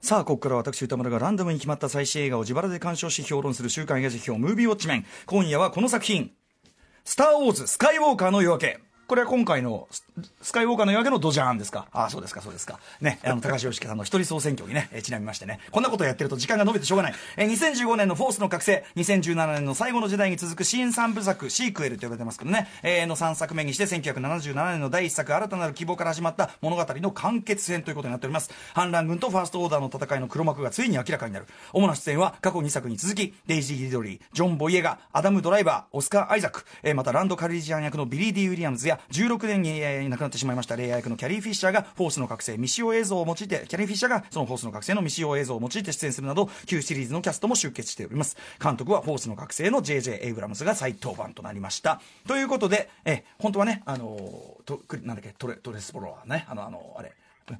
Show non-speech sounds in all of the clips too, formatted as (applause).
さあ、ここから私、歌丸がランダムに決まった最新映画を自腹で鑑賞し評論する週刊映画辞表、ムービーウォッチメン。今夜はこの作品、スター・ウォーズ・スカイウォーカーの夜明け。これは今回のススカイウォーカーの夜明けのドジャーンですか？ああ、そうですか、そうですか。ね、あの、高橋良樹さんの一人総選挙にね、えーちなみましてね、こんなことをやってると時間が延びてしょうがない。えー2015年のフォースの覚醒、2017年の最後の時代に続く新三部作、シークエルと呼ばれてますけどね、えーの3作目にして1977年の第1作、新たなる希望から始まった物語の完結編ということになっております。反乱軍とファーストオーダーの戦いの黒幕がついに明らかになる。主な出演は過去2作に続き、デイジー・リドリー、ジョン・ボイエガ、アダム・ドライバー、オスカー・アイザック、えーまたランド・カルリジアン役のビリー・ディ・ウィリアムズや、16年に、えー亡くなってしまいましたレイア役のキャリー・フィッシャーがフォースの覚醒未使用映像を用いてキャリー・フィッシャーがそのフォースの覚醒の未使用映像を用いて出演するなど旧シリーズのキャストも集結しております。監督はフォースの覚醒の JJ エイブラムスが再登板となりました。ということで、えー本当はねあのとなんだっけトレトレスポロワーねあのあのあれ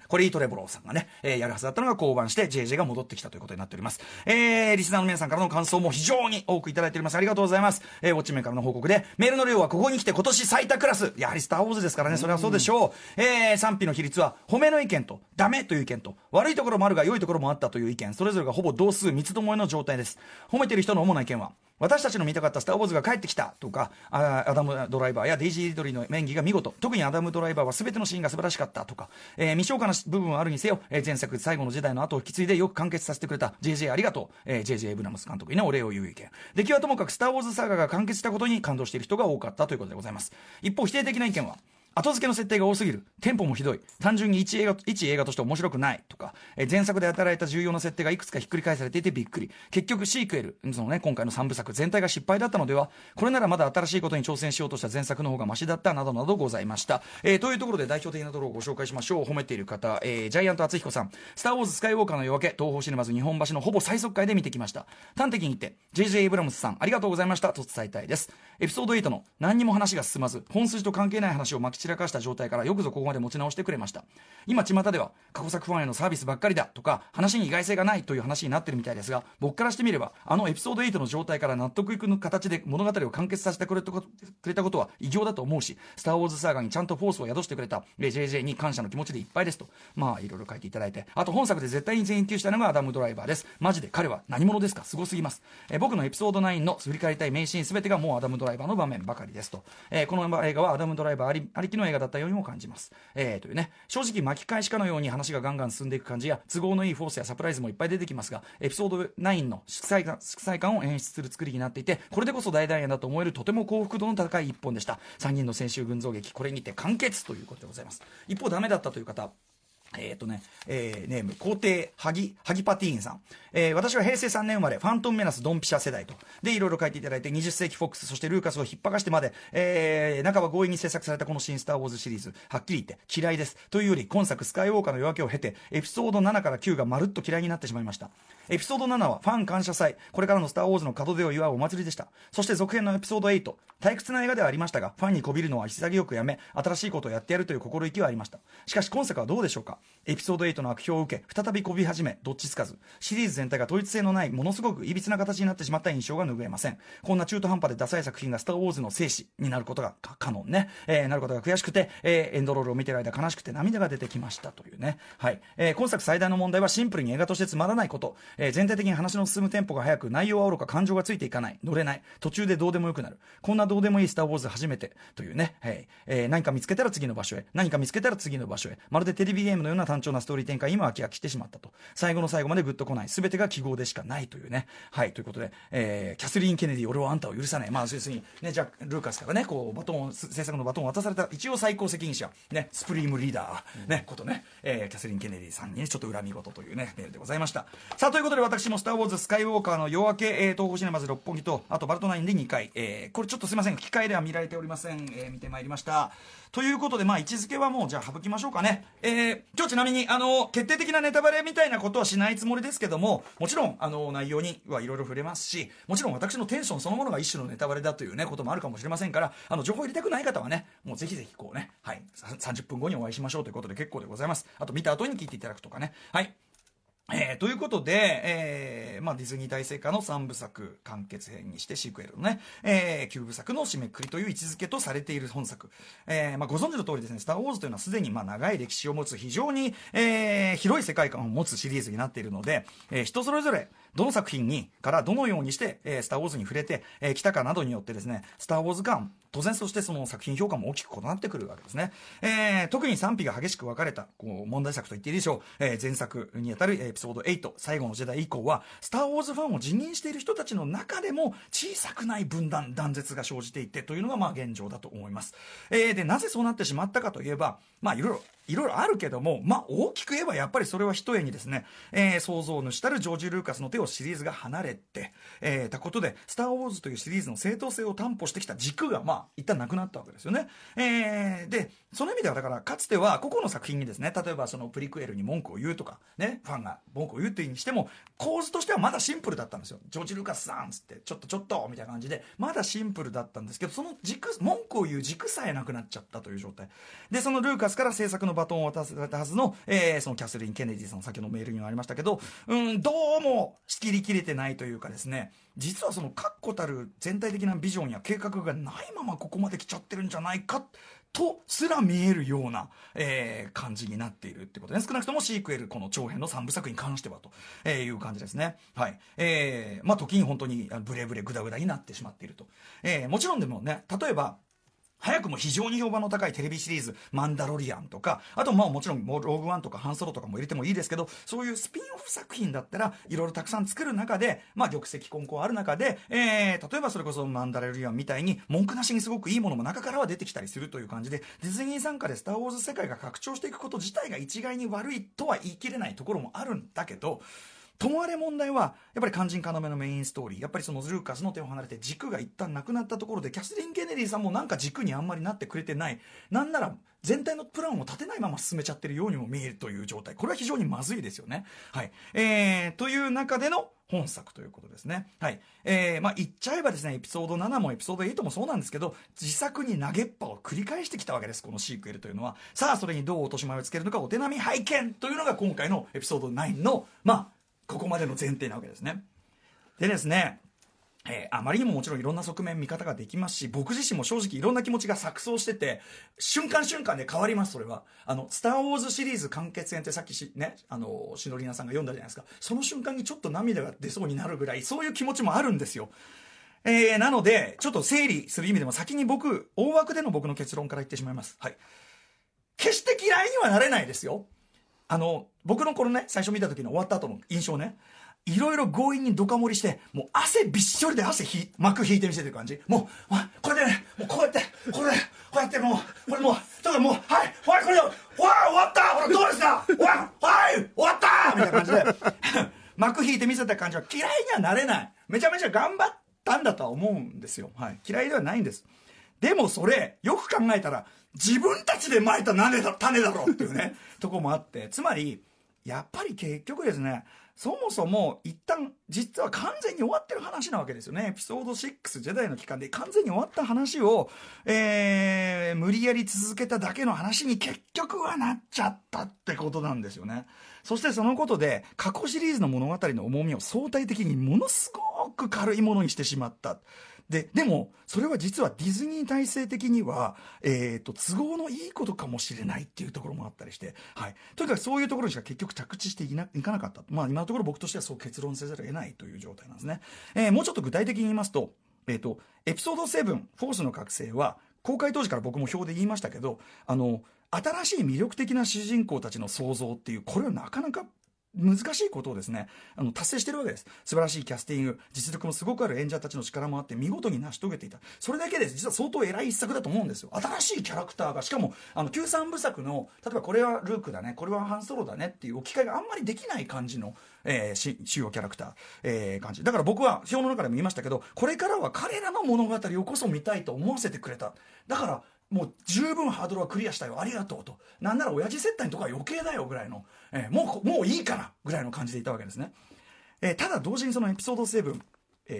コリー・トレボローさんがね、えーやるはずだったのが降板して JJ が戻ってきたということになっております。えー、リスナーの皆さんからの感想も非常に多くいただいております。ありがとうございます。えー、ウォッチメンからの報告で、メールの量はここに来て今年最多クラス。やはりスター・ウォーズですからね、それはそうでしょう。えー、賛否の比率は、褒めの意見と、ダメという意見と、悪いところもあるが良いところもあったという意見、それぞれがほぼ同数三つどもえの状態です。褒めてる人の主な意見は、私たちの見たかったスター・ウォーズが帰ってきたとか、あアダム・ドライバーやデイジー・リドリーの演技が見事、特にアダム・ドライバーは全てのシーンが素晴らしかったとか、えー未消化な部分はあるにせよ、えー前作最後の時代の後を引き継いでよく完結させてくれた JJ ありがとう、えー JJ エブラムス監督にねお礼を言う意見。出来はともかくスター・ウォーズサーガが完結したことに感動している人が多かったということでございます。一方、否定的な意見は、後付けの設定が多すぎる。テンポもひどい。単純に一映画一映画として面白くないとか、えー前作で与えられた重要な設定がいくつかひっくり返されていてびっくり。結局シークエルその、ね、今回の3部作全体が失敗だったのではこれならまだ新しいことに挑戦しようとした前作の方がマシだったなどなどございました、えーというところで代表的なところをご紹介しましょう。褒めている方、えージャイアント厚彦さん「スター・ウォーズ・スカイウォーカーの夜明け」東宝シネマズ日本橋のほぼ最速回で見てきました。端的に言って JJ エイブラムスさんありがとうございました。と伝えたいです。エピソード8の何にも話が進まず本筋と関係ない話をまき散らかした状態からよくぞここまで持ち直してくれました。今巷では過去作ファンへのサービスばっかりだとか話に意外性がないという話になってるみたいですが僕からしてみればあのエピソード8の状態から納得いく形で物語を完結させてくれたことくれたことは偉業だと思うしスター・ウォーズサーガにちゃんとフォースを宿してくれた JJ に感謝の気持ちでいっぱいですと。まあいろいろ書いていただいて。あと本作で絶対に全員級したのがアダム・ドライバーです。マジで彼は何者ですか？すごすぎます、え僕のエピソード9の振り返りたい名シーン全てがもうアダム・ドライバーの場面ばかりですと、えーこの映画はアダム・ドライバーありありきの映画だったようにも感じます、えーというね。正直巻き返しかのように話がガンガン進んでいく感じや都合のいいフォースやサプライズもいっぱい出てきますがエピソード9の色彩感色彩感を演出する作りになっていてこれでこそ大団円だと思えるとても幸福度の高い一本でした。3人の先週群像劇これにて完結ということでございます。一方ダメだったという方えっ、とね、えーネーム、皇帝、ハギ、ハギパティーンさん。えー私は平成3年生まれ、ファントムメナスドンピシャ世代と。で、いろいろ書いていただいて、20世紀フォックス、そしてルーカスを引っ張かしてまで、えー、半ば強引に制作されたこの新スターウォーズシリーズ、はっきり言って嫌いです。というより、今作スカイウォーカーの夜明けを経て、エピソード7から9がまるっと嫌いになってしまいました。エピソード7はファン感謝祭、これからのスターウォーズの門出を祝うお祭りでした。そして続編のエピソード8、退屈な映画ではありましたが、ファンにこびるのは潔くやめ、新しいことをやってやるという心意気はありました。しかし今作はどうでしょうか？エピソード8の悪評を受け、再びこび始め、どっちつかず、シリーズ全体が統一性のない、ものすごく歪な形になってしまった印象が拭えません。こんな中途半端でダサい作品がスターウォーズの生死になることがか可能ね、えーなることが悔しくて、えーエンドロールを見てる間悲しくて涙が出てきましたというね。はい。えー今作最大の問題はシンプルに映画としてつまらないこと。えー全体的に話の進むテンポが速く、内容はおろか感情がついていかない、乗れない、途中でどうでもよくなる。こんなどうでもいいスターウォーズ初めてというね。はい。えー何か見つけたら次の場所へ、何か見つけたら次の場所へ、まるでテレビゲームのような単調なストーリー展開にも飽き飽きしてしまったと。最後の最後までグッとこない。全てが記号でしかないというね。はい。ということで、えーキャスリーン・ケネディ、俺はあんたを許さない。まあ、要するに、ね、じゃあルーカスからね、こう、バトンを、制作のバトンを渡された、一応最高責任者、ね、スプリームリーダー、ね、ことね、えーキャスリーン・ケネディさんにね、ちょっと恨み事というね、メールでございました。さあ、ということで、私もスター・ウォーズ・スカイウォーカーの夜明け、えー東宝シネマズ六本木と、あとバルトナインで2回、えーこれちょっとすいません、機械では見られておりません。えー見てまいりました。ということで、まあ、位置づけはもう、じゃあ省きましょうかね。えー今日ちなみに、あの、決定的なネタバレみたいなことはしないつもりですけども、もちろん、あの、内容にはいろいろ触れますし、もちろん私のテンションそのものが一種のネタバレだというね、こともあるかもしれませんから、あの、情報入れたくない方はね、もうぜひぜひこうね、はい、30分後にお会いしましょうということで結構でございます。あと見た後に聞いていただくとかね。はい。えー、ということで、えー、まあ、ディズニー大成果の3部作完結編にしてシークエルのね、えー、9部作の締めくくりという位置づけとされている本作。え、まあ、ご存知の通りですね、スター・ウォーズというのはすでにまあ長い歴史を持つ非常に、え、広い世界観を持つシリーズになっているので、え、人それぞれ、どの作品に、からどのようにして、えー、スター・ウォーズに触れて、えー、来たかなどによってですね、スター・ウォーズ感、当然そしてその作品評価も大きく異なってくるわけですね。えー、特に賛否が激しく分かれた、こう、問題作と言っていいでしょう。えー、前作にあたるエピソード8、最後の時代以降は、スター・ウォーズファンを辞任している人たちの中でも、小さくない分断、断絶が生じていて、というのがまあ現状だと思います。えー、で、なぜそうなってしまったかといえば、まあいろいろ、いろいろあるけども、まあ大きく言えばやっぱりそれは一重にですね、えー、想像主たるジョージ・ルーカスの手をシリーズが離れて、えー、たことで、スター・ウォーズというシリーズの正当性を担保してきた軸が、まあ、一旦なくなったわけですよね。えー、で、その意味ではだから、かつては個々の作品にですね、例えばそのプリクエルに文句を言うとか、ね、ファンが文句を言うっていうにしても、構図としてはまだシンプルだったんですよ。ジョージ・ルーカスさんっつって、ちょっとちょっとみたいな感じで、まだシンプルだったんですけど、その軸、文句を言う軸さえなくなっちゃったという状態。で、そのルーカスから制作のバトンを渡されたはずの、えー、そのキャスリン・ケネディさんの先のメールにもありましたけど、うん、どうも仕切りきれてないというかですね、実はその確固たる全体的なビジョンや計画がないままここまで来ちゃってるんじゃないかとすら見えるような、えー、感じになっているってことね。少なくともシークエル、この長編の3部作に関してはと、えー、いう感じですね。はい。えー、まあ、時に本当にブレブレグダグダになってしまっていると。えー、もちろんでもね、例えば、早くも非常に評判の高いテレビシリーズ、マンダロリアンとか、あとまあもちろんローグワンとかハンソロとかも入れてもいいですけど、そういうスピンオフ作品だったら、いろいろたくさん作る中で、まあ玉石混交ある中で、えー、例えばそれこそマンダロリアンみたいに文句なしにすごくいいものも中からは出てきたりするという感じで、ディズニー参加でスターウォーズ世界が拡張していくこと自体が一概に悪いとは言い切れないところもあるんだけど、ともあれ問題は、やっぱり肝心要のメインストーリー、やっぱりそのルーカスの手を離れて軸が一旦なくなったところで、キャスリン・ケネディさんもなんか軸にあんまりなってくれてない。なんなら、全体のプランを立てないまま進めちゃってるようにも見えるという状態。これは非常にまずいですよね。はい。えー、という中での本作ということですね。はい。えー、まあ、言っちゃえばですね、エピソード7もエピソード8もそうなんですけど、自作に投げっぱを繰り返してきたわけです、このシークエルというのは。さあ、それにどう落とし前をつけるのか、お手並み拝見というのが今回のエピソード9の、まあ、ここまでの前提なわけですね。でですね、えー、あまりにももちろんいろんな側面見方ができますし、僕自身も正直いろんな気持ちが錯綜してて、瞬間瞬間で変わります、それは。あの、スターウォーズシリーズ完結編ってさっきし、ね、あの、しのりなさんが読んだじゃないですか。その瞬間にちょっと涙が出そうになるぐらい、そういう気持ちもあるんですよ。えー、なので、ちょっと整理する意味でも先に僕、大枠での僕の結論から言ってしまいます。はい。決して嫌いにはなれないですよ。あの、僕のこのね、最初見た時の終わった後の印象ね、いろいろ強引にドカ盛りして、もう汗びっしょりで汗ひ、膜引いてみせてる感じ。もう、これでね、もうこうやって、これで、こうやってもう、これもう、だからもう、はい、はい、これで、わ終わったほら、どうですか？わはい、終わったみたいな感じで、(laughs) 幕引いて見せた感じは嫌いにはなれない。めちゃめちゃ頑張ったんだとは思うんですよ。はい。嫌いではないんです。でもそれ、よく考えたら、自分たちでまいた種だ種だろっていうね、(laughs) とこもあって、つまり、やっぱり結局ですね、そもそも一旦実は完全に終わってる話なわけですよね。エピソード6ジェダイの期間で完全に終わった話を、えー、無理やり続けただけの話に結局はなっちゃったってことなんですよね。そしてそのことで過去シリーズの物語の重みを相対的にものすごく軽いものにしてしまった。で、でも、それは実はディズニー体制的には、え、ー、と、都合のいいことかもしれないっていうところもあったりして、はい。とにかくそういうところにしか結局着地していないかなかった。まあ、今のところ僕としてはそう結論せざるを得ないという状態なんですね。えー、もうちょっと具体的に言いますと、え、ー、と、エピソード7、フォースの覚醒は、公開当時から僕も表で言いましたけど、あの、新しい魅力的な主人公たちの創造っていう、これはなかなか難しいことをですね、あの、達成してるわけです。素晴らしいキャスティング、実力もすごくある演者たちの力もあって、見事に成し遂げていた。それだけです実は相当偉い一作だと思うんですよ。新しいキャラクターが、しかも、あの、93部作の、例えばこれはルークだね、これはハンソロだねっていう置き換えがあんまりできない感じの、えー、主要キャラクター、えー、感じ。だから僕は表の中でも言いましたけど、これからは彼らの物語をこそ見たいと思わせてくれた。だから、もう十分ハードルはクリアしたよありがとうと。なんなら親父接待とか余計だよぐらいの、えー、もうもういいからぐらいの感じでいたわけですね、えー、ただ同時にそのエピソード7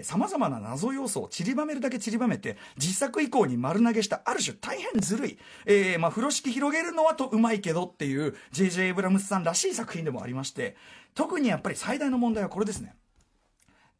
さまざまな謎要素を散りばめるだけ散りばめて自作以降に丸投げしたある種大変ずるい、えーまあ、風呂敷広げるのはとうまいけどっていう J.J. エイブラムスさんらしい作品でもありまして特にやっぱり最大の問題はこれですね。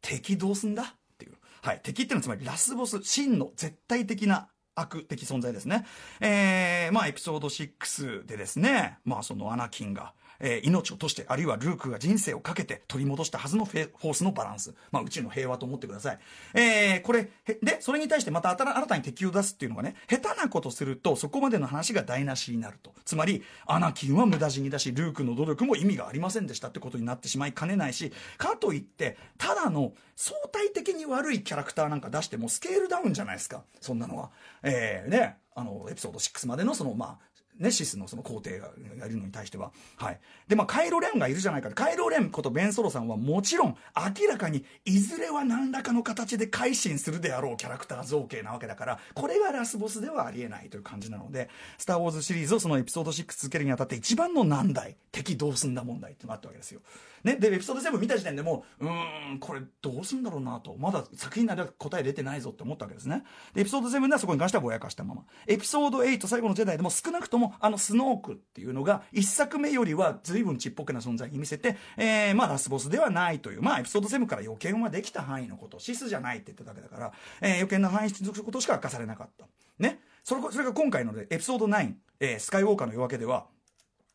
敵どうすんだっていう、はい、敵っていうのはつまりラスボス真の絶対的な悪的存在ですね。えー、まあエピソード6でですね、まあそのアナキンが、えー、命を賭して、あるいはルークが人生をかけて取り戻したはずのフォースのバランス。まあ、宇宙の平和と思ってください。えー、これ、で、それに対してまた新たに敵を出すっていうのがね、下手なことすると、そこまでの話が台無しになると。つまり、アナキンは無駄死にだし、ルークの努力も意味がありませんでしたってことになってしまいかねないし、かといって、ただの相対的に悪いキャラクターなんか出してもスケールダウンじゃないですか。そんなのは。えー、ね、あの、エピソード6までのその、まあ、ね、シスのその皇帝がいるのに対しては。はい。で、まあ、カイロレンがいるじゃないか。カイロレンことベンソロさんはもちろん、明らかに、いずれは何らかの形で改心するであろうキャラクター造形なわけだから、これがラスボスではありえないという感じなので、スター・ウォーズシリーズをそのエピソード6続けるにあたって一番の難題、敵どうすんだ問題ってのがあったわけですよ。ね、で、エピソード7見た時点でもう、うーん、これどうすんだろうなと、まだ作品なら答え出てないぞって思ったわけですね。で、エピソード7ではそこに関してはぼやかしたまま。エピソード8、最後のジェダイでも少なくとも、あのスノークっていうのが、1作目よりは随分ちっぽけな存在に見せて、えー、まあラスボスではないという、まあエピソード7から予見はできた範囲のこと、シスじゃないって言っただけだから、えー、予見の範囲に続くことしか明かされなかった。ね。それそれが今回の、エピソード9、えー、スカイウォーカーの夜明けでは、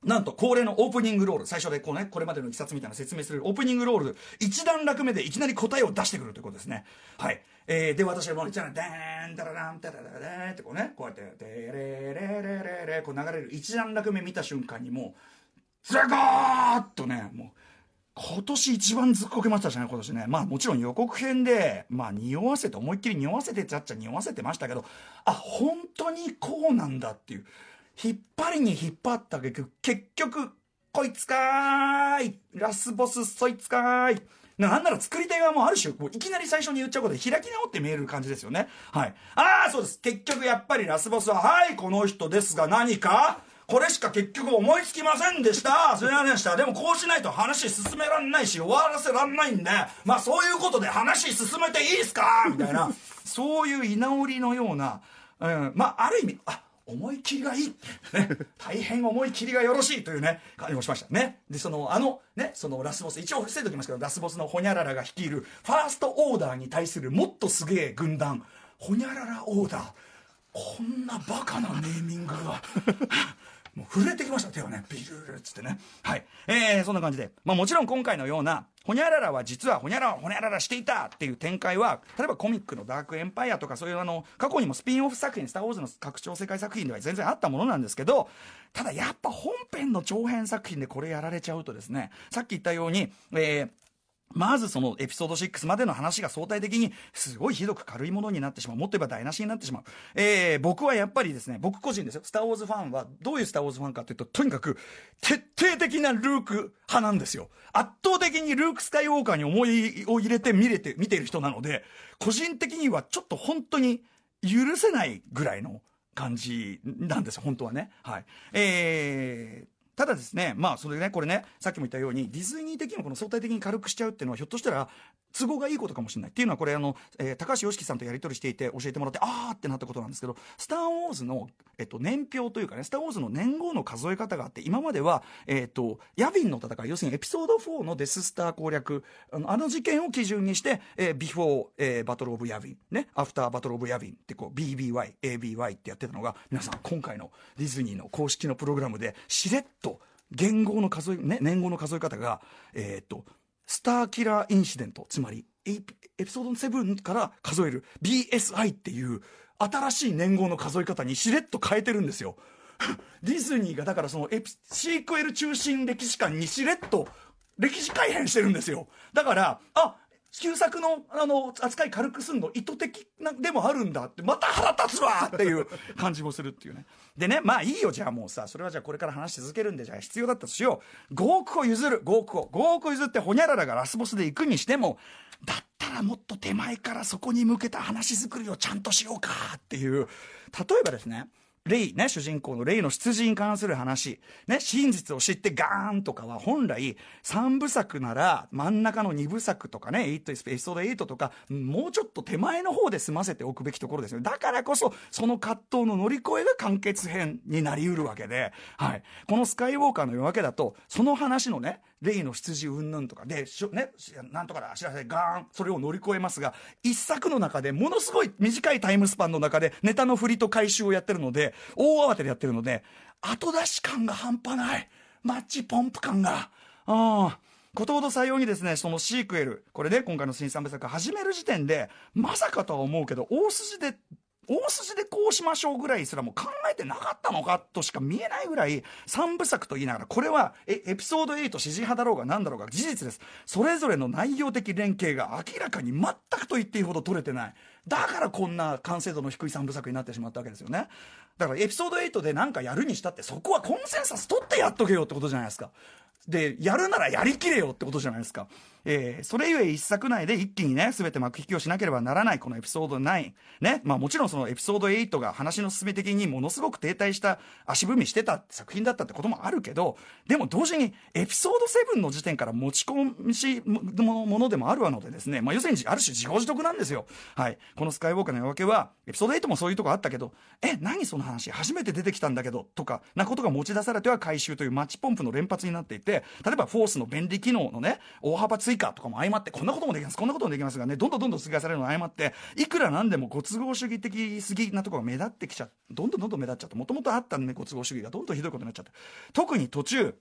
なんと恒例のオープニングロール、最初でこうね、これまでのいきさつみたいな説明するオープニングロール、一段落目でいきなり答えを出してくるということですね。はい。えー、で、私はもう、じゃあ、ダーン、ダララン、ダララランってこうね、こうやって、デレレレレレ、こう流れる一段落目見た瞬間にもう、ズガーッとね、もう、今年一番ずっこけましたしね、今年ね。まあもちろん予告編で、まあ匂わせて、思いっきり匂わせてちゃっちゃ匂わせてましたけど、あ、本当にこうなんだっていう。引っ張りに引っ張った結局、結局、こいつかーいラスボスそいつかーいなんなら作り手側もある種、もういきなり最初に言っちゃうことで開き直って見える感じですよね。はい。ああ、そうです。結局やっぱりラスボスは、はい、この人ですが何か？これしか結局思いつきませんでした。すいませんでした。でもこうしないと話進めらんないし、終わらせらんないんで、まあそういうことで話進めていいですか？みたいな、そういう居直りのような、うん、まあある意味、あ、思い切りがいい、ね、大変思い切りがよろしいというね、感じもしましたね。で、その、あの、ね、そのラスボス、一応伏せておきますけど、ラスボスのホニャララが率いる、ファーストオーダーに対するもっとすげえ軍団、ホニャララオーダー。こんなバカなネーミングが (laughs) もう震えてきました、手をね。ビルルっつってね。はい。えー、そんな感じで。まあもちろん今回のような、ほにゃららは実はホニャララ、ホニャララしていたっていう展開は、例えばコミックのダークエンパイアとかそういうあの、過去にもスピンオフ作品、スターウォーズの拡張世界作品では全然あったものなんですけど、ただやっぱ本編の長編作品でこれやられちゃうとですね、さっき言ったように、えー、まずそのエピソード6までの話が相対的にすごいひどく軽いものになってしまう。もっと言えば台無しになってしまう。えー、僕はやっぱりですね、僕個人ですよ。スターウォーズファンは、どういうスターウォーズファンかっていうと、とにかく、徹底的なルーク派なんですよ。圧倒的にルーク・スカイウォーカーに思いを入れて見れて、見てる人なので、個人的にはちょっと本当に許せないぐらいの感じなんですよ、本当はね。はい。えー、ただですね、まあ、それでね、これね、さっきも言ったように、ディズニー的にもこの相対的に軽くしちゃうっていうのは、ひょっとしたら、都合がいいことかもしれない。っていうのは、これ、あの、えー、高橋ヨシキさんとやり取りしていて、教えてもらって、あーってなったことなんですけど、スター・ウォーズの、えっと、年表というかね、スター・ウォーズの年号の数え方があって、今までは、えっと、ヤビンの戦い、要するにエピソード4のデススター攻略、あのあの事件を基準にして、えー、 Before、えー、 Battle of Yavin、ね、 After Battle of Yavin って、こう、BBY、ABY ってやってたのが、皆さん、今回のディズニーの公式のプログラムで、しれっと、言語の数え、ね、年号の数え方が、えー、っと、スターキラーインシデント、つまり、エピソード7から数える BSI っていう新しい年号の数え方にしれっと変えてるんですよ。(laughs) ディズニーがだからそのエピシークエル中心歴史観にしれっと歴史改変してるんですよ。だから、あ、旧作のあの扱い軽くすんの意図的なでもあるんだってまた腹立つわっていう感じもするっていうね。でねまあいいよじゃあもうさそれはじゃあこれから話し続けるんでじゃあ必要だったとしよう。5億を譲る。5億を。5億を譲ってホニャララがラスボスで行くにしてもだったらもっと手前からそこに向けた話作りをちゃんとしようかっていう。例えばですねレイ、ね、主人公のレイの出自に関する話、ね、真実を知ってガーンとかは本来3部作なら真ん中の2部作とかね、8エピソード8とか、もうちょっと手前の方で済ませておくべきところですよ。だからこそ、その葛藤の乗り越えが完結編になりうるわけで、はい。このスカイウォーカーの夜明けだと、その話のね、レイの出自云々とかで、しょね、なんとかだ、知らせガーン、それを乗り越えますが、一作の中でものすごい短いタイムスパンの中でネタの振りと回収をやってるので、大慌てでやってるので、後出し感が半端ない。マッチポンプ感が。ああ。ことほど採用にですね、そのシークエル、これで、ね、今回の新三部作始める時点で、まさかとは思うけど、大筋で大筋でこうしましょうぐらいすらも考えてなかったのかとしか見えないぐらい3部作と言いながらこれはえエピソード8支持派だろうが何だろうが事実です。それぞれの内容的連携が明らかに全くと言っていいほど取れてない。だからこんな完成度の低い3部作になってしまったわけですよね。だからエピソード8で何かやるにしたってそこはコンセンサス取ってやっとけよってことじゃないですか。でやるならやりきれよってことじゃないですかえー、それゆえ一作内で一気にね、すべて幕引きをしなければならないこのエピソード9。ね。まあもちろんそのエピソード8が話の進め的にものすごく停滞した足踏みしてた作品だったってこともあるけど、でも同時にエピソード7の時点から持ち込みしものでもあるわのでですね、まあ要するにある種自業自得なんですよ。はい。このスカイウォーカーの夜明けは、エピソード8もそういうとこあったけど、え、何その話？初めて出てきたんだけど、とか、なことが持ち出されては回収というマッチポンプの連発になっていて、例えばフォースの便利機能のね、大幅追加とかも相まってこんなこともできますこんなこともできますがねどんどんどんどん追加されるのを誤っていくらなんでもご都合主義的すぎなところが目立ってきちゃどんどんどんどん目立っちゃってもともとあった、ね、ご都合主義がどんどんひどいことになっちゃって特に途中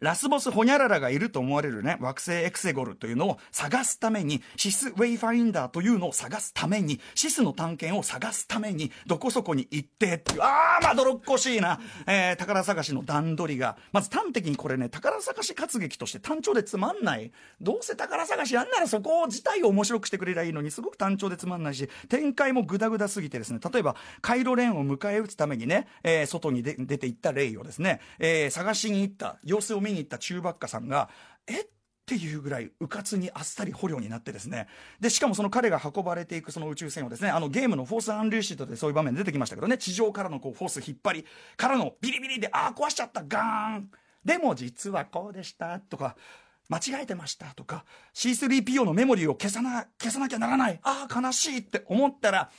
ラスボスホニャララがいると思われるね、惑星エクセゴルというのを探すために、シスウェイファインダーというのを探すために、シスの探検を探すために、どこそこに行ってっていう、あー、まどろっこしいな、えー、宝探しの段取りが、まず端的にこれね、宝探し活劇として単調でつまんない。どうせ宝探しやんならそこ自体を面白くしてくれりゃいいのに、すごく単調でつまんないし、展開もグダグダすぎてですね、例えば、カイロレンを迎え撃つためにね、えー、外に出て行ったレイをですね、えー、探しに行った、様子を見に行った中ばっかさんが、え？っていうぐらいうかつにあっさり捕虜になってですね。でしかもその彼が運ばれていくその宇宙船をですねあのゲームの「 Force Unleashed」でそういう場面出てきましたけどね。地上からのこうフォース引っ張りからのビリビリでああ壊しちゃったガーン。でも実はこうでしたとか間違えてましたとか C3PO のメモリーを消さな消さなきゃならない。ああ悲しいって思ったら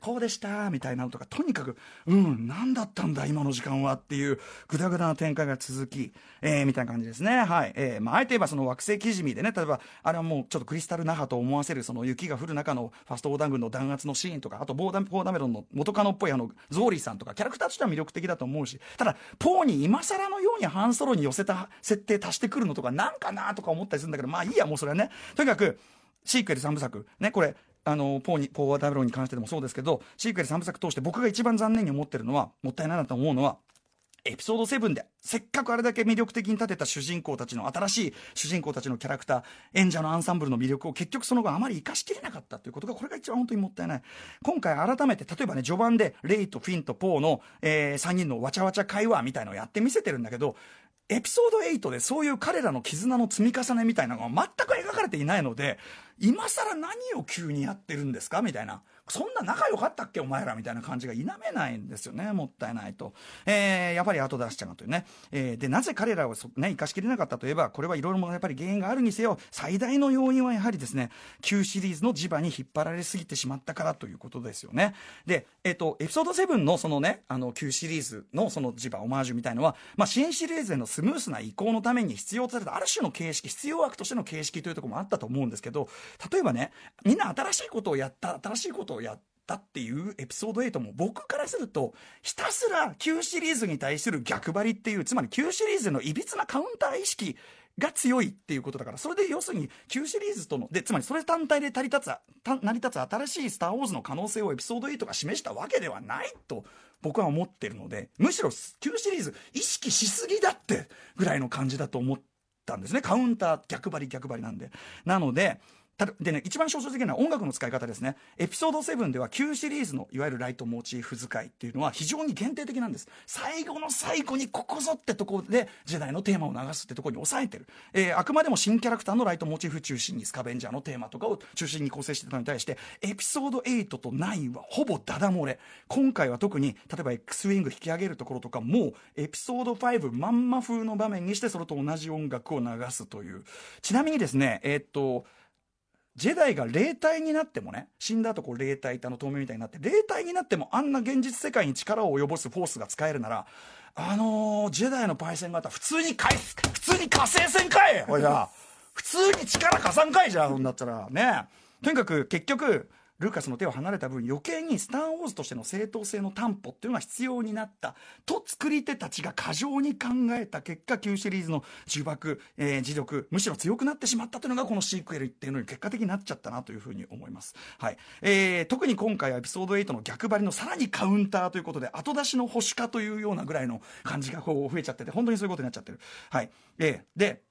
こうでしたみたいなのとかとにかくうん何だったんだ今の時間はっていうぐだぐだな展開が続き、えー、みたいな感じですね。はい、えー、まあ、えて言えばその惑星キジミでね例えばあれはもうちょっとクリスタル那覇と思わせるその雪が降る中のファストオーダー軍の弾圧のシーンとかあとボーダポーダメロンの元カノっぽいあのゾーリーさんとかキャラクターとしては魅力的だと思うしただポーに今更のようにハンソロに寄せた設定足してくるのとかなんかなとか思ったりするんだけどまあいいやもうそれはね。とにかくシークエル3部作。ねこれあのポーにポー・ダブロンに関してでもそうですけどシークエル3部作通して僕が一番残念に思ってるのはもったいないなと思うのはエピソード7でせっかくあれだけ魅力的に立てた主人公たちの新しい主人公たちのキャラクター演者のアンサンブルの魅力を結局その後あまり生かしきれなかったということがこれが一番本当にもったいない。今回改めて例えばね序盤でレイとフィンとポーの、えー、3人のわちゃわちゃ会話みたいのをやってみせてるんだけどエピソード8でそういう彼らの絆の積み重ねみたいなのが全く描かれていないので今更何を急にやってるんですか？みたいな。そんな仲良かったっけお前らみたいな感じが否めないんですよねもったいないと、えー、やっぱり後出しちゃうというね、えー、でなぜ彼らをね生かしきれなかったといえばこれはいろいろやっぱり原因があるにせよ最大の要因はやはりですね旧シリーズの磁場に引っ張られすぎてしまったからということですよね。でえっ、ー、とエピソード7のそのねあの旧シリーズのその磁場オマージュみたいのは、まあ、新シリーズへのスムースな移行のために必要とされたある種の形式必要枠としての形式というところもあったと思うんですけど例えばねみんな新しいことをやった新しいことをやってったっていうエピソード8も僕からするとひたすら旧シリーズに対する逆張りっていうつまり旧シリーズのいびつなカウンター意識が強いっていうことだからそれで要するに旧シリーズとのでつまりそれ単体で成り立つ成り立つ新しい「スター・ウォーズ」の可能性をエピソード8が示したわけではないと僕は思ってるのでむしろ旧シリーズ意識しすぎだってぐらいの感じだと思ったんですね。カウンター逆張り逆張りなんで。なのでたでね、一番象徴的なのは音楽の使い方ですね。エピソード7では旧シリーズのいわゆるライトモチーフ使いっていうのは非常に限定的なんです。最後の最後にここぞってとこでジェダイのテーマを流すってところに抑えてる。えー、あくまでも新キャラクターのライトモチーフ中心にスカベンジャーのテーマとかを中心に構成してたのに対して、エピソード8と9はほぼダダ漏れ。今回は特に、例えば X ウィング引き上げるところとかもう、エピソード5まんま風の場面にしてそれと同じ音楽を流すという。ちなみにですね、えー、っと、ジェダイが霊体になってもね、死んだ後こう霊体ってあの透明みたいになって、霊体になってもあんな現実世界に力を及ぼすフォースが使えるなら、あのー、ジェダイのパイセン型、普通に回、普通に火星戦かいおいじゃ普通に力加算かいじゃん、そんだったら。ね。とにかく結局、ルーカスの手を離れた分余計にスター・ウォーズとしての正当性の担保っていうのが必要になったと作り手たちが過剰に考えた結果旧シリーズの呪縛、えー、磁力むしろ強くなってしまったというのがこのシークエルっていうのに結果的になっちゃったなというふうに思います、はい。えー、特に今回はエピソード8の逆張りのさらにカウンターということで後出しの保守化というようなぐらいの感じがこう増えちゃってて本当にそういうことになっちゃってる、はい。えー、で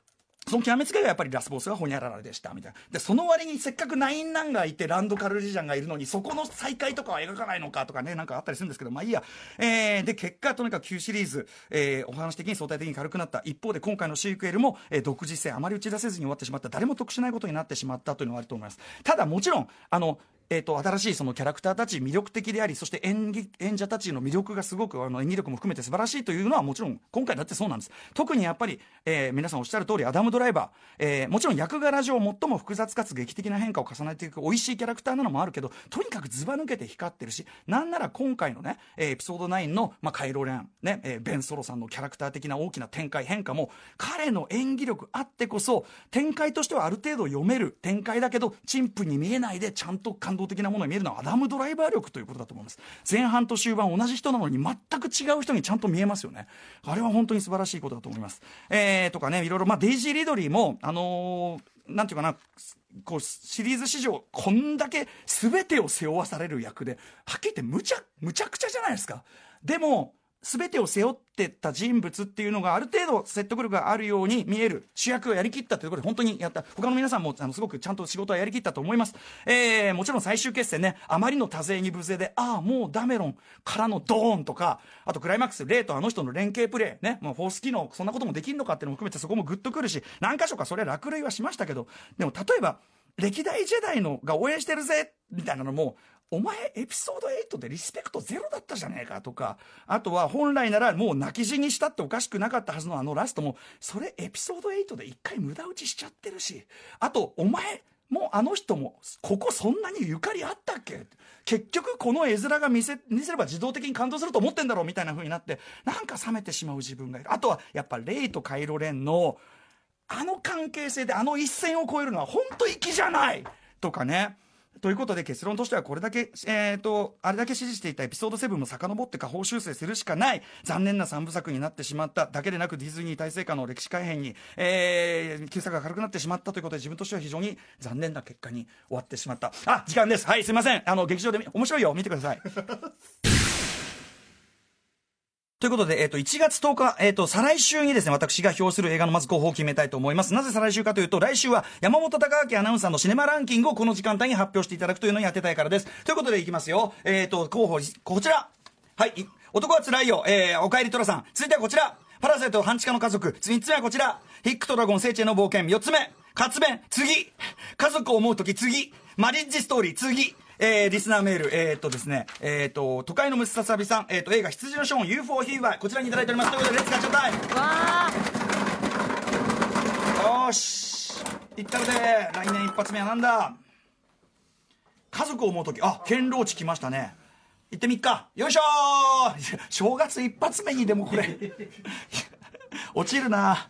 その極めつけがやっぱりラスボスはホニャララでしたみたいな。でその割にせっかくナインナンがいてランドカルリジャンがいるのにそこの再会とかは描かないのかとかねなんかあったりするんですけどまあいいや、えー、で結果とにかく旧シリーズ、えー、お話的に相対的に軽くなった。一方で今回のシークエルも、えー、独自性あまり打ち出せずに終わってしまった。誰も得しないことになってしまったというのはあると思います。ただもちろんあのえーと、新しいそのキャラクターたち魅力的でありそして演技演者たちの魅力がすごくあの演技力も含めて素晴らしいというのはもちろん今回だってそうなんです。特にやっぱり、えー、皆さんおっしゃる通りアダム・ドライバー、えー、もちろん役柄上最も複雑かつ劇的な変化を重ねていく美味しいキャラクターなのもあるけどとにかくずば抜けて光ってるしなんなら今回のね、え、エピソード9の、まあ、カイロレン、ねえー、ベン・ソロさんのキャラクター的な大きな展開変化も彼の演技力あってこそ展開としてはある程度読める展開だけど陳腐に見えないでちゃんと感動的なものに見えるのはアダムドライバー力ということだと思います。前半と終盤同じ人なのに全く違う人にちゃんと見えますよね。あれは本当に素晴らしいことだと思います。えー、とかねいろいろ。まあデイジー・リドリーもあのー、なんていうかなこうシリーズ史上こんだけ全てを背負わされる役ではっきり言ってむちゃむちゃくちゃじゃないですか。でも全てを背負ってた人物っていうのがある程度説得力があるように見える主役をやりきったというころで本当にやった他の皆さんもあのすごくちゃんと仕事はやりきったと思います、えー、もちろん最終決戦ねあまりの多勢に無勢でああもうダメロンからのドーンとかあとクライマックスレイとあの人の連携プレーね、まあ、フォース機能そんなこともできるのかっていうのも含めてそこもグッとくるし何箇所かそれは落雷はしましたけどでも例えば歴代ジェダイのが応援してるぜみたいなのもお前エピソード8でリスペクトゼロだったじゃねえかとか、あとは本来ならもう泣き死にしたっておかしくなかったはずのあのラストも、それエピソード8で一回無駄打ちしちゃってるし、あと、お前、もうあの人も、ここそんなにゆかりあったっけ？結局この絵面が見せ、見せれば自動的に感動すると思ってんだろうみたいな風になって、なんか冷めてしまう自分がいる。あとは、やっぱレイとカイロレンの、あの関係性であの一線を越えるのは本当粋じゃないとかね。ということで結論としてはこれだけ、えーと、あれだけ支持していたエピソード7も遡って下方修正するしかない残念な3部作になってしまっただけでなくディズニー体制下の歴史改変に、えー、旧作が軽くなってしまったということで自分としては非常に残念な結果に終わってしまった。あ時間です。はいすいません。あの劇場で面白いよ。見てください。(laughs) ということで、えっ、ー、と、1月10日、えっ、ー、と、再来週にですね、私が評する映画のまず候補を決めたいと思います。なぜ再来週かというと、来週は山本匠晃アナウンサーのシネマランキングをこの時間帯に発表していただくというのをやってたいからです。ということでいきますよ。えっ、ー、と、候補、こちら。はい。男はつらいよ。えー、おかえり寅さん。続いてはこちら。パラサイト半地下の家族。3つ目はこちら。ヒックとドラゴン聖地への冒険。4つ目。活弁。次。家族を思うとき。次。マリッジストーリー。次。えー、リスナーメール、えー、っとですね、えー、っと、都会のムササビさん、えー、っと、映画羊のショーン UFO フィーバー、こちらにいただいております。ということで、 Let's ガチャタイムわよし。いったので、来年一発目はなんだ？家族を思うとき、あ、堅牢地来ましたね。行ってみっか。よいしょー (laughs) 正月一発目にでもこれ (laughs) 落ちるな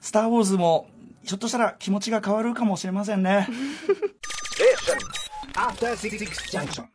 スター・ウォーズも、ひょっとしたら気持ちが変わるかもしれませんね。(laughs) After 66 junction.